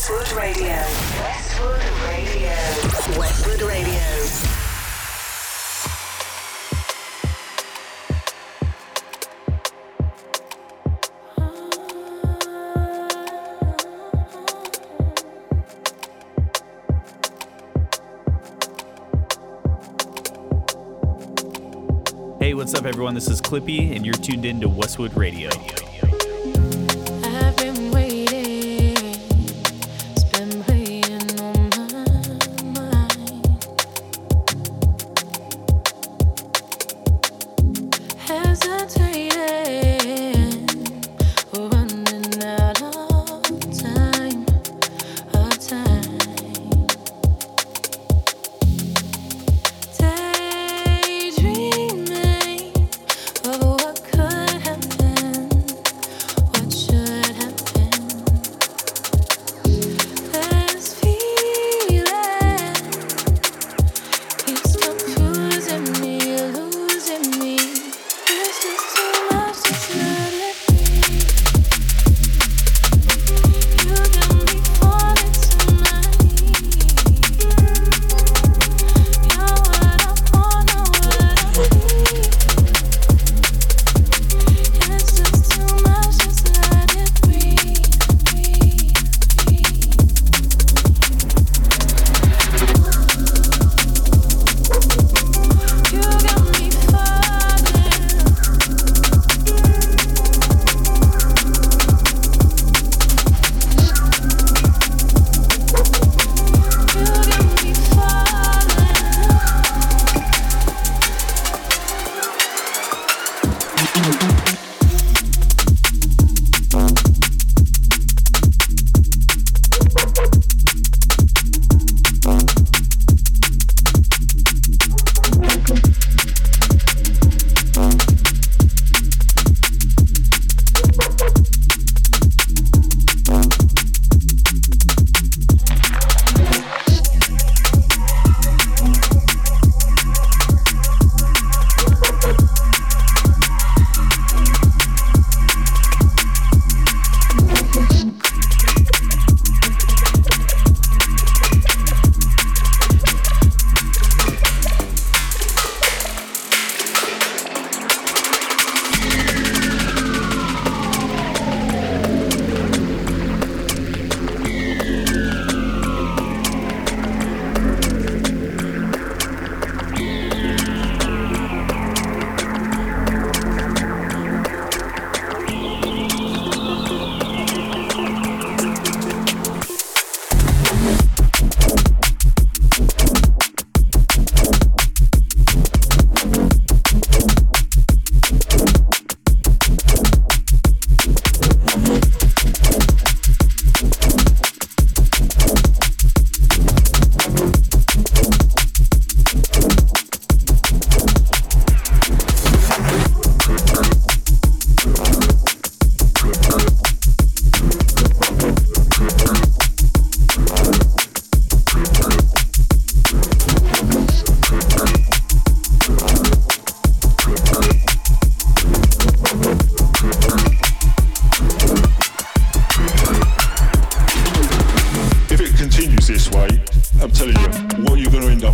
Westwood Radio. Westwood Radio. Westwood Radio. Hey, what's up, everyone? This is Clippy, and you're tuned in to Westwood Radio. I've Mm-hmm.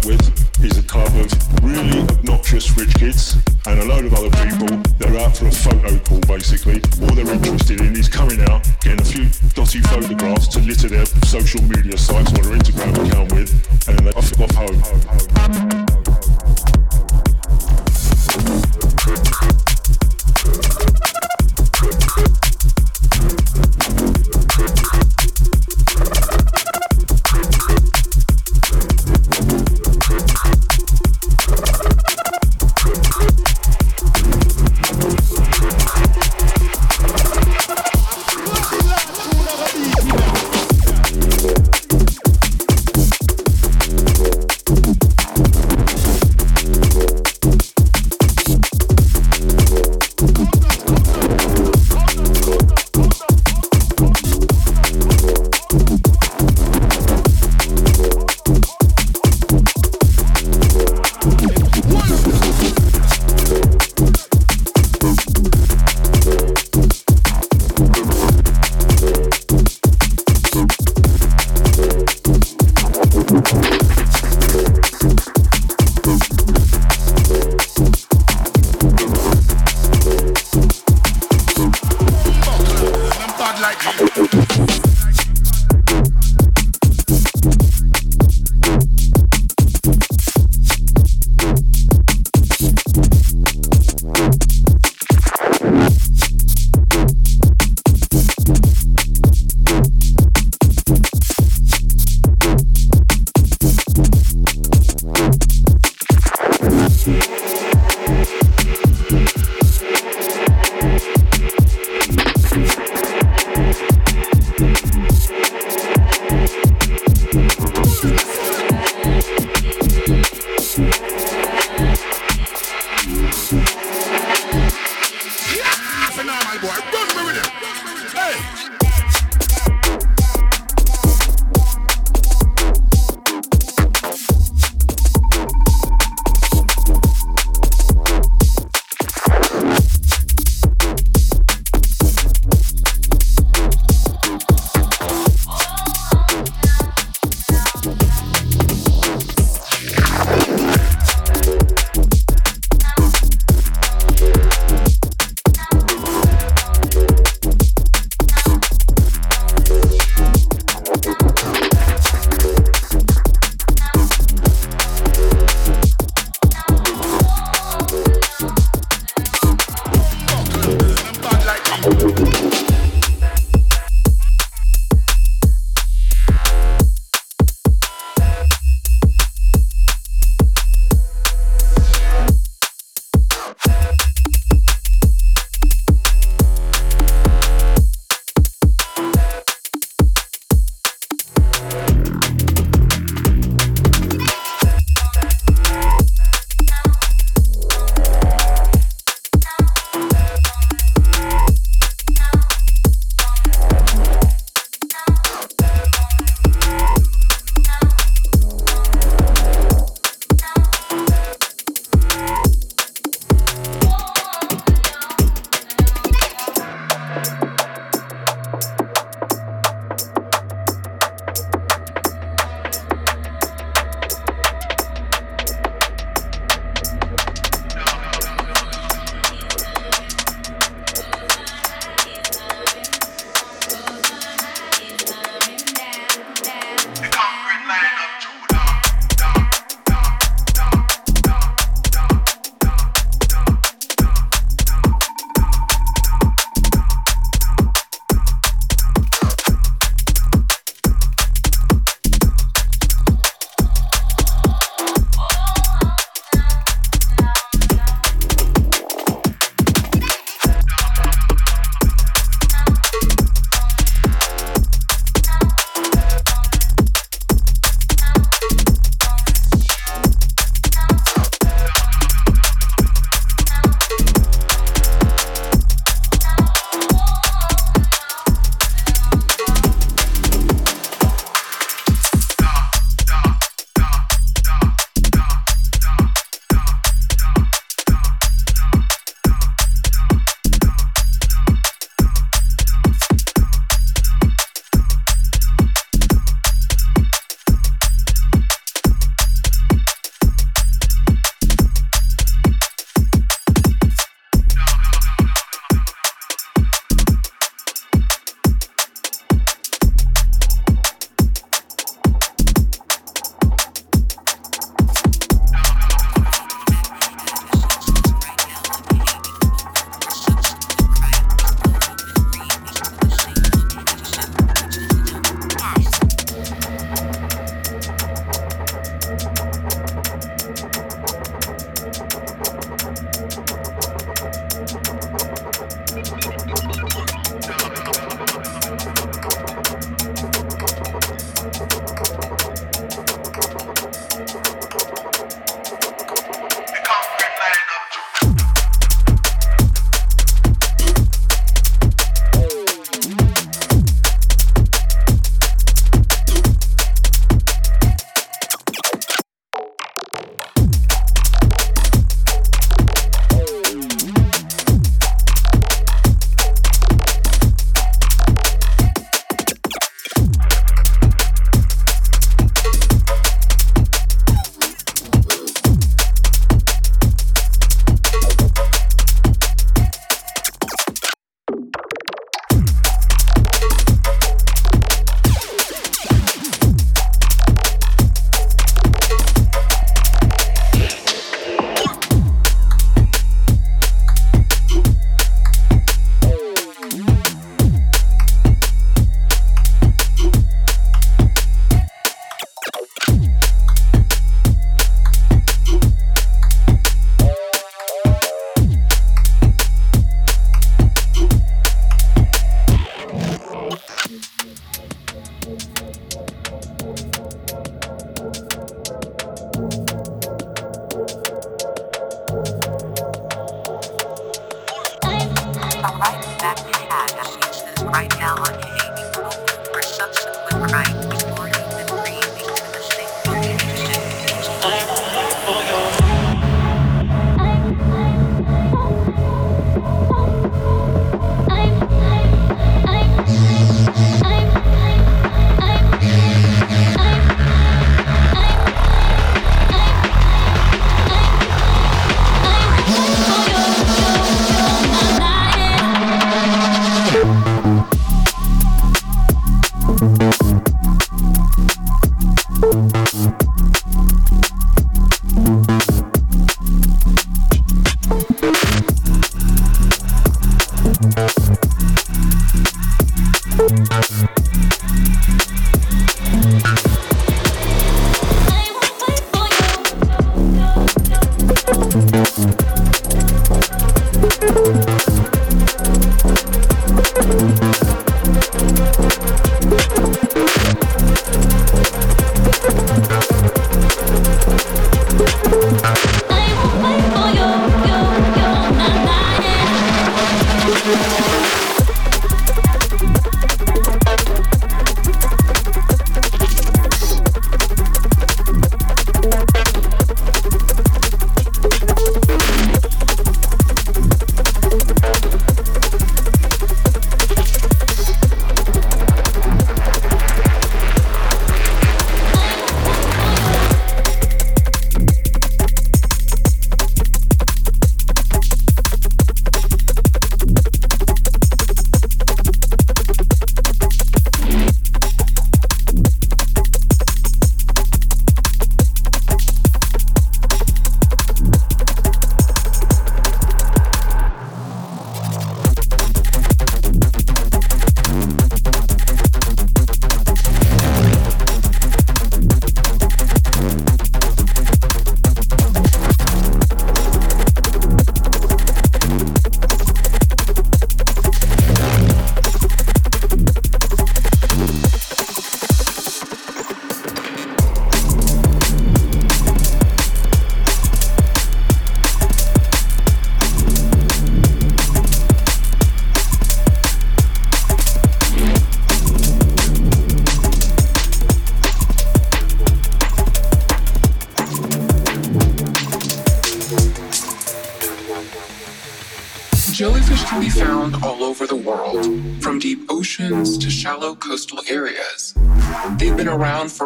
With is a club of really obnoxious rich kids and a load of other people that are out for a photo call, basically. All they're interested in is coming out, getting a few dotty photographs to litter their social media sites or their Instagram account with, and then they off, off home.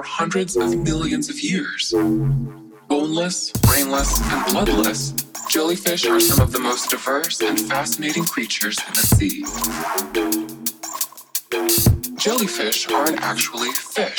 Hundreds of millions of years. Boneless, brainless, and bloodless, jellyfish are some of the most diverse and fascinating creatures in the sea. Jellyfish aren't actually fish.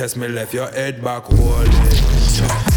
Test me, left your head back. How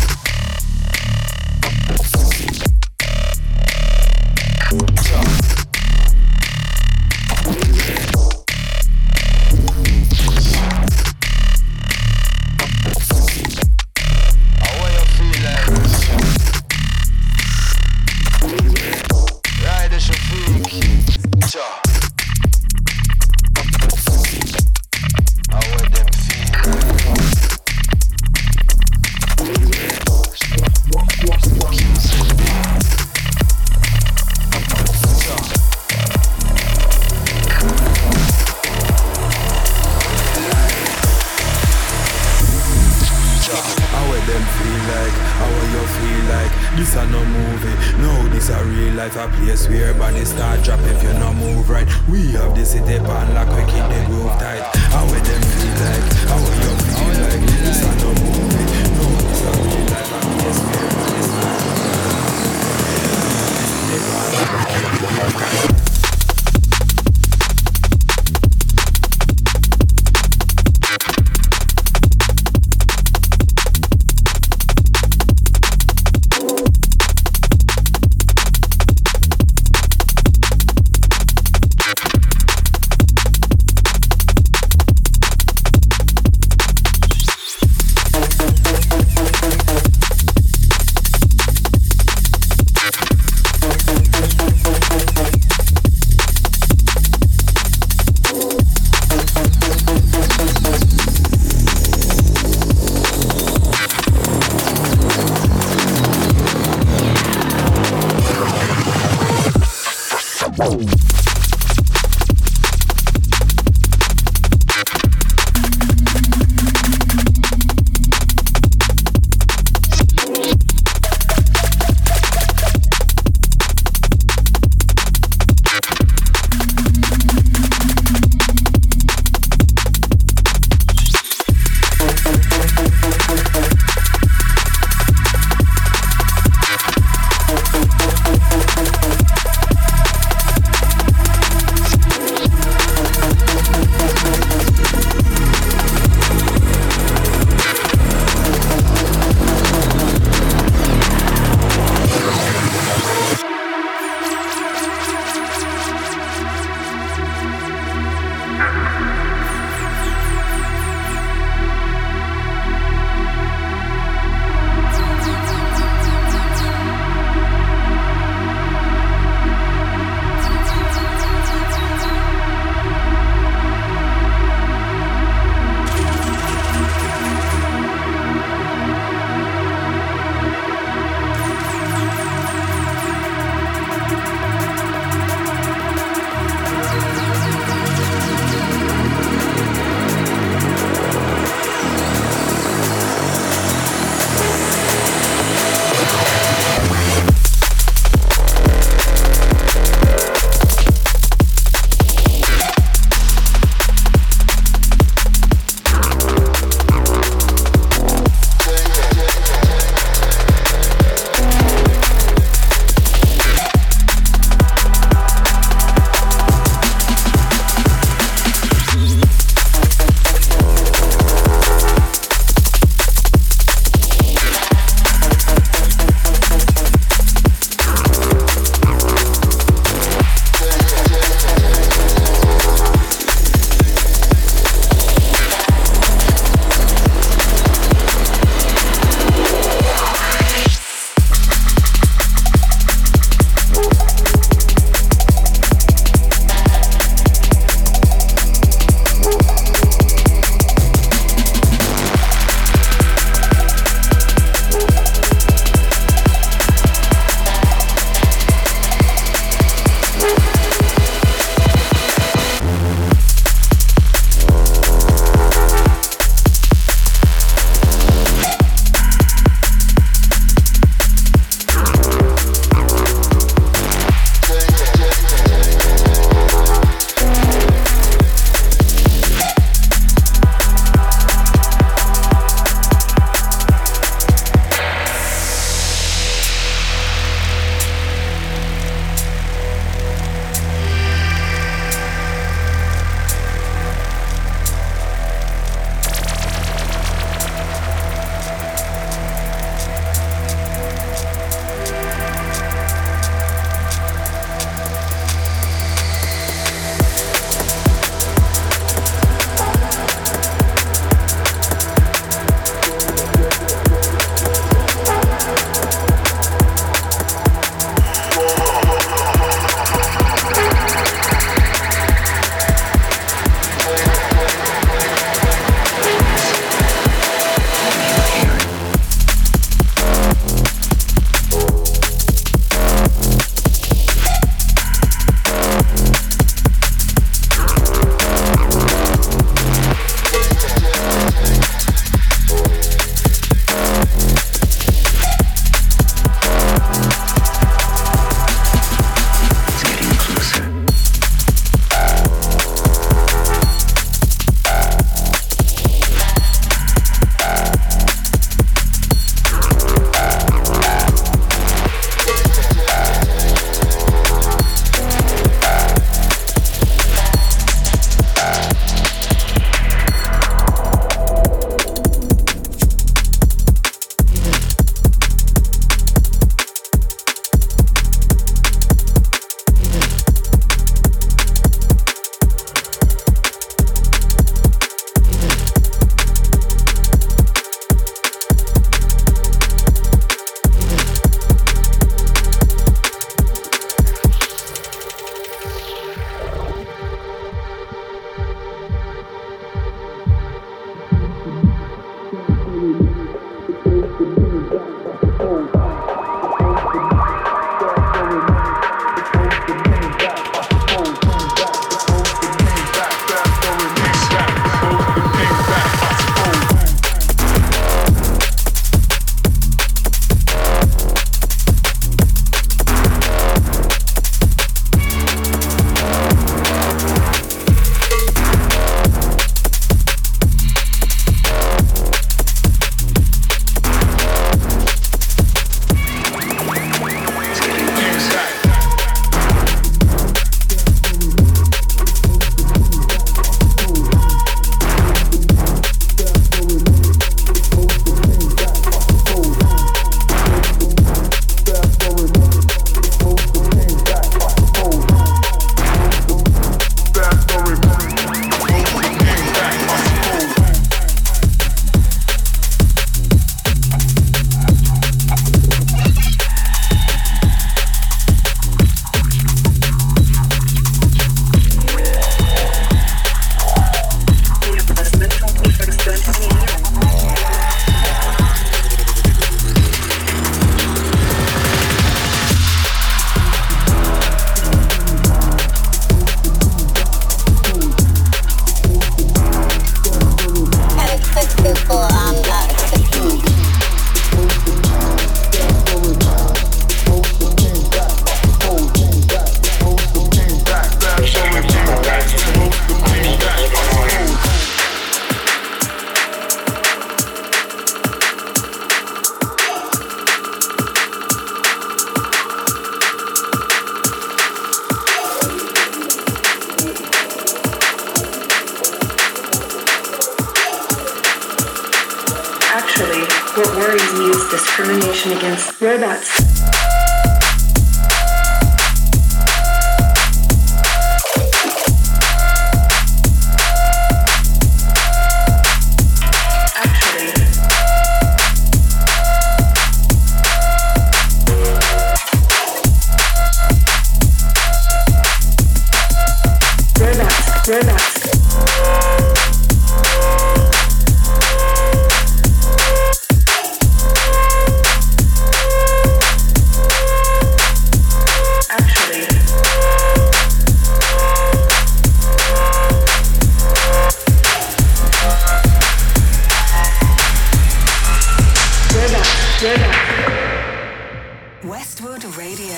robots, robots. Westwood Radio.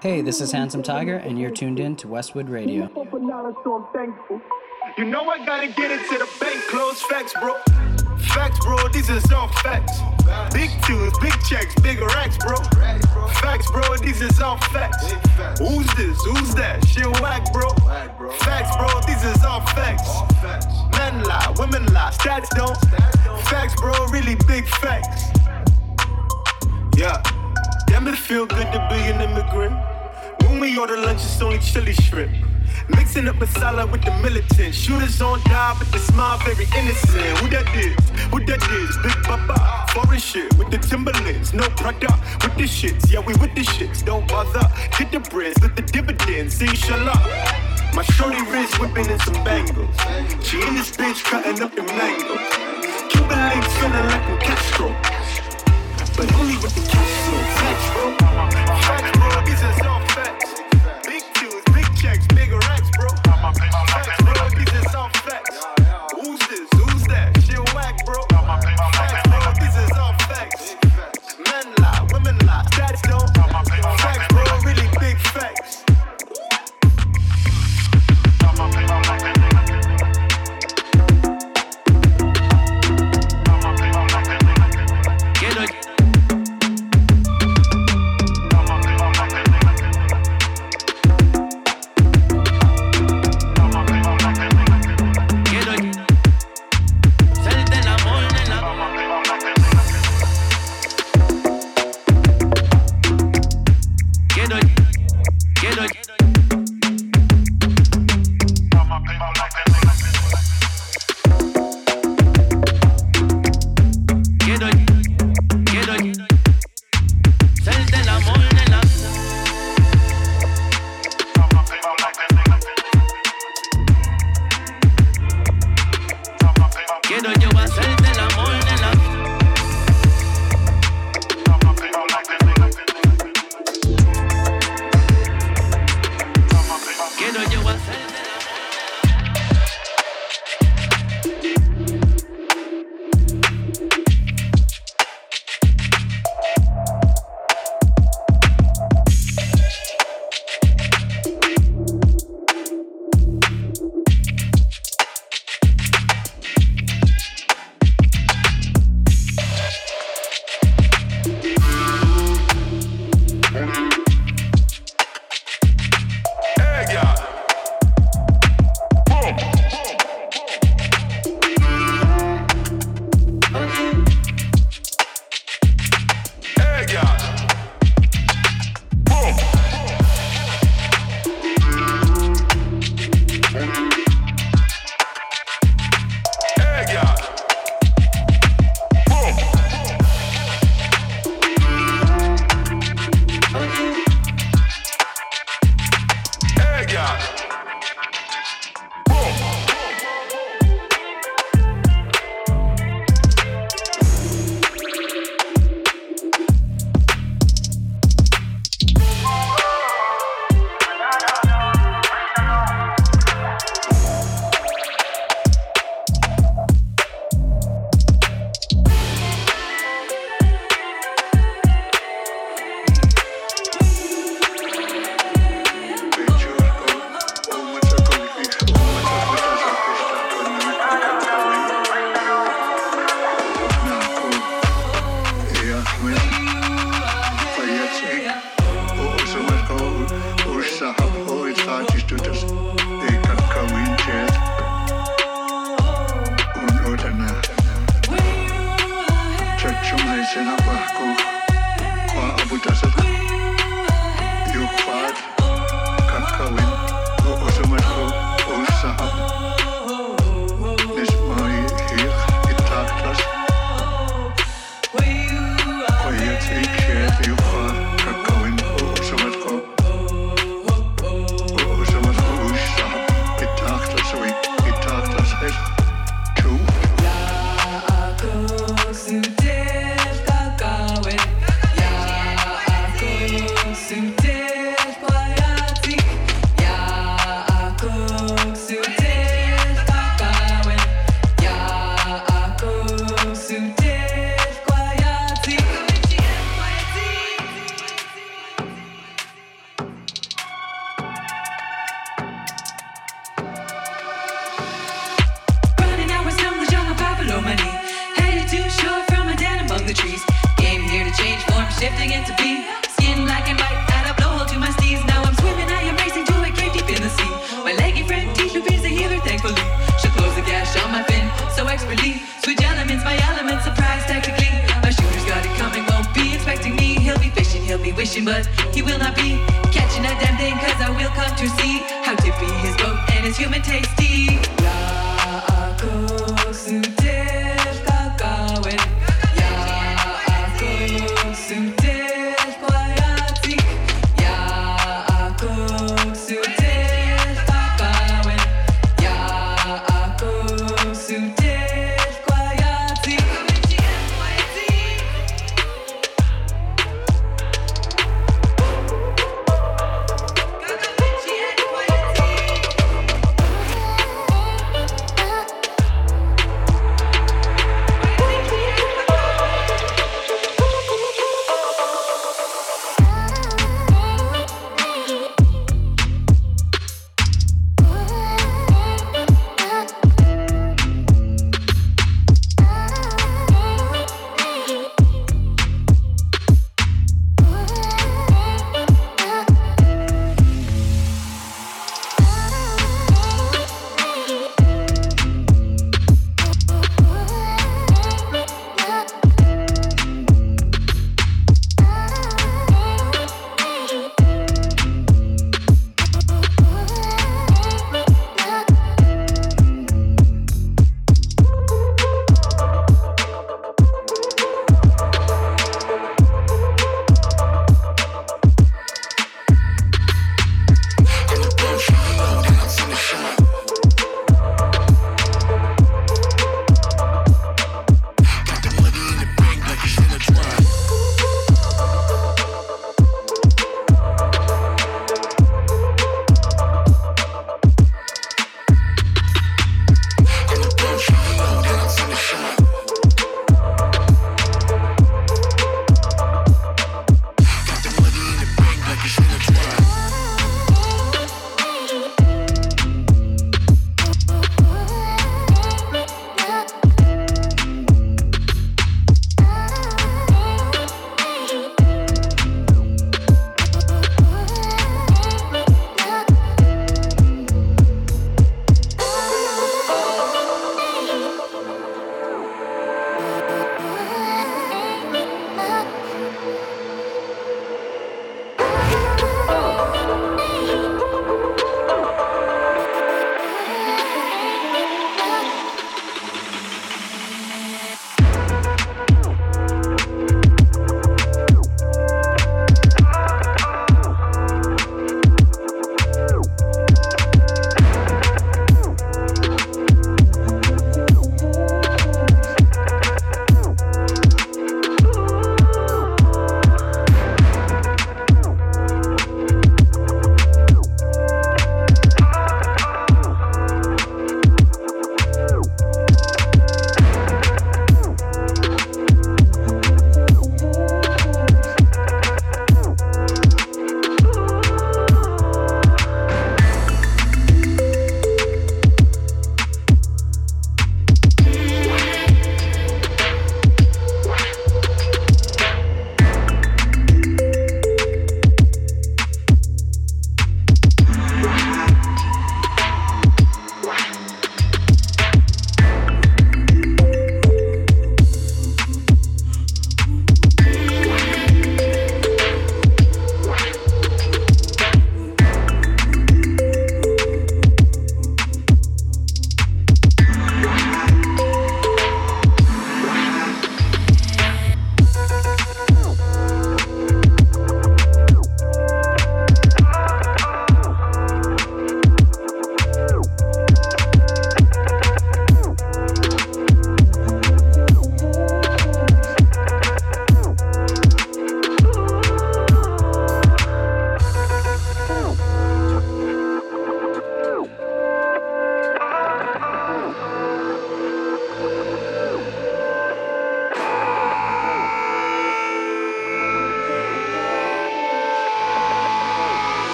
Hey, this is Handsome Tiger, and you're tuned in to Westwood Radio. You know I gotta get it to the bank, close facts, bro. Facts, bro, these is all facts. Big tunes, big checks, big racks, bro. Facts, bro, these is all facts. Who's this? Who's that? Shit whack, bro. Facts, bro, these is all facts. Men lie, women lie, stats don't. Facts, bro, really big facts. Yeah, damn it feel good to be an immigrant. When we order lunch, it's only chili shrimp. Mixing up masala with the militant. Shooters on die, but the smile very innocent. Who that is? Who that is? Big Papa. Foreign shit with the Timberlands. No product with the shits. Yeah, we with the shits. Don't bother. Get the breads, with the dividends. Inshallah. My shorty wrist whipping in some bangles. She in this bitch cutting up the mango. Cuban links feeling like I'm Castro. But only with the cash flow.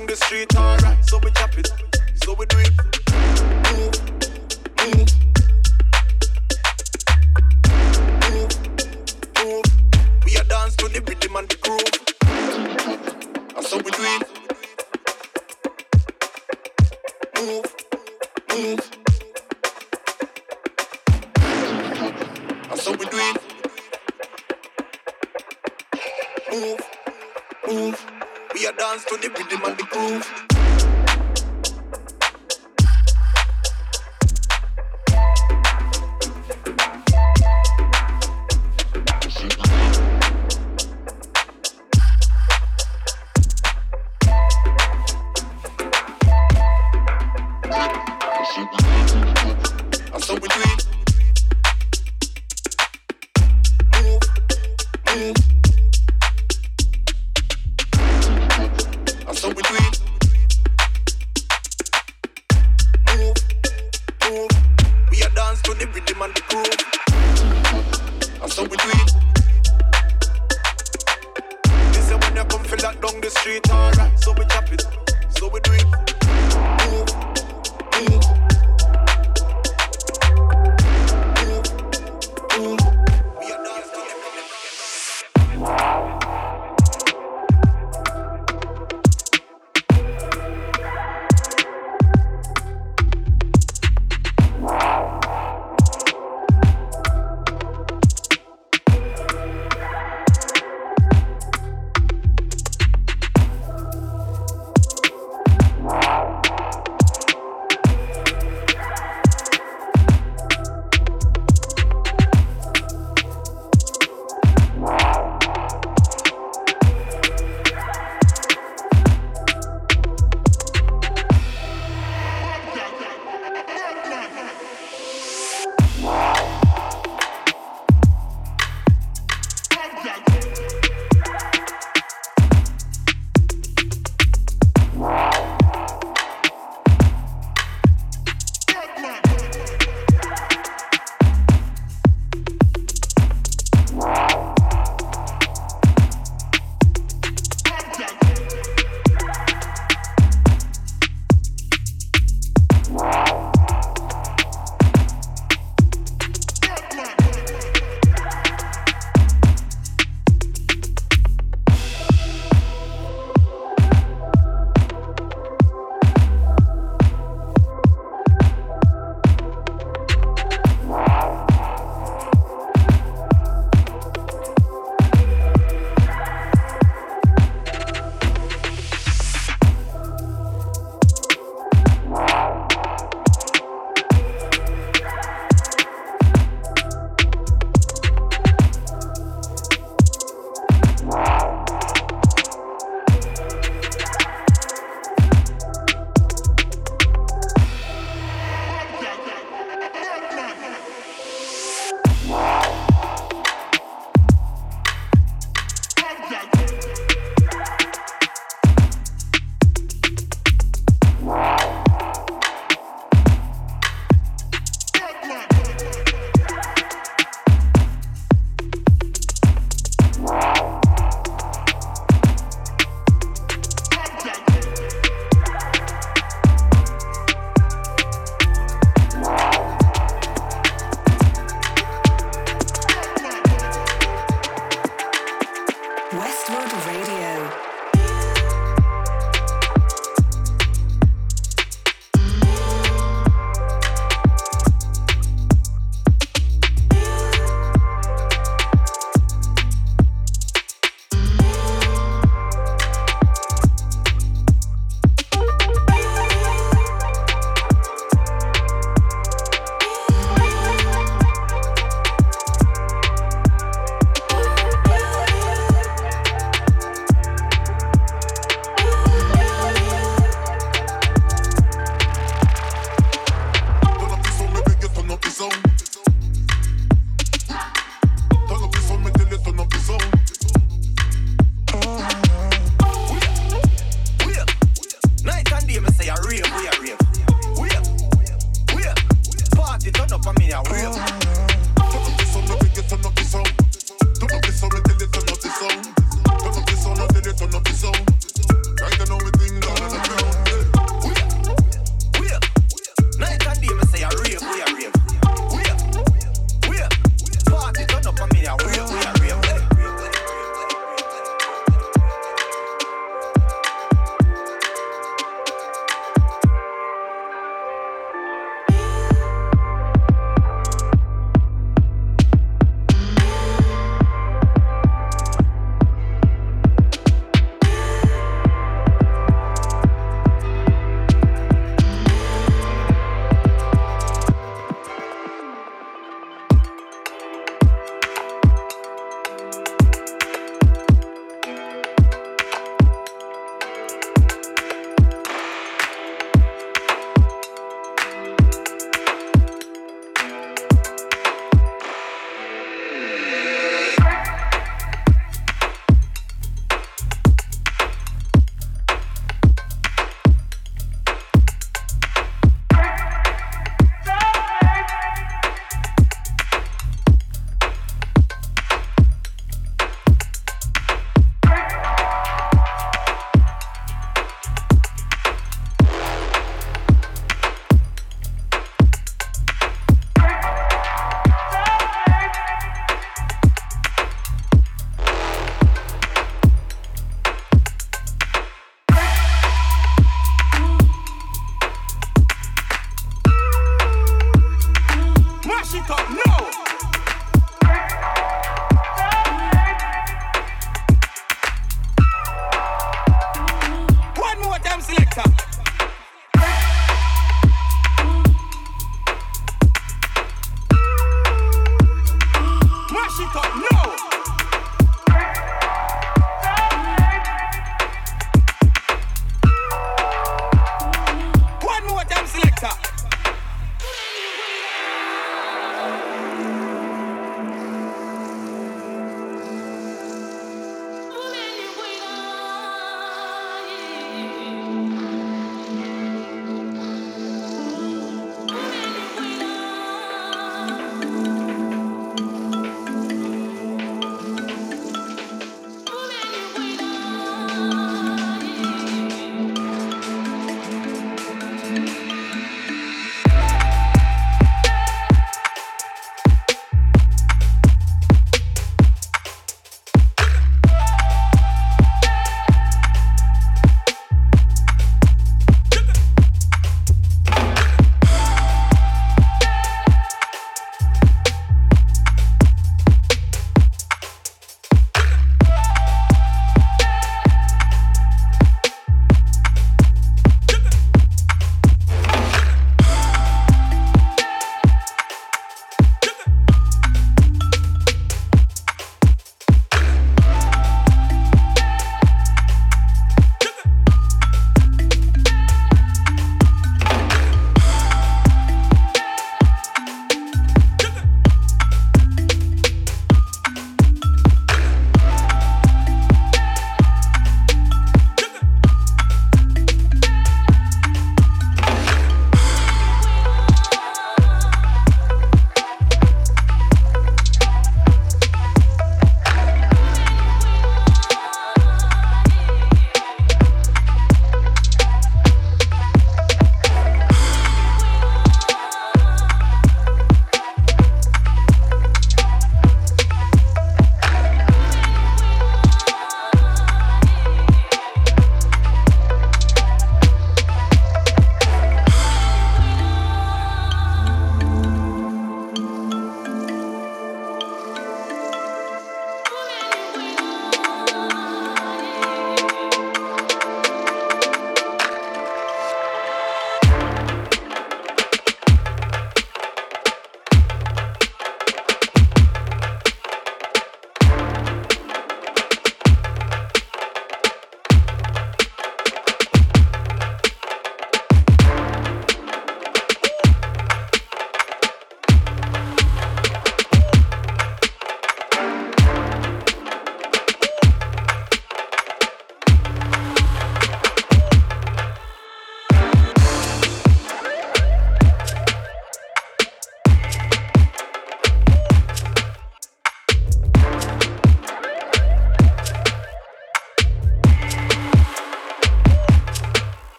down the street, alright. So we chop it, so we do it.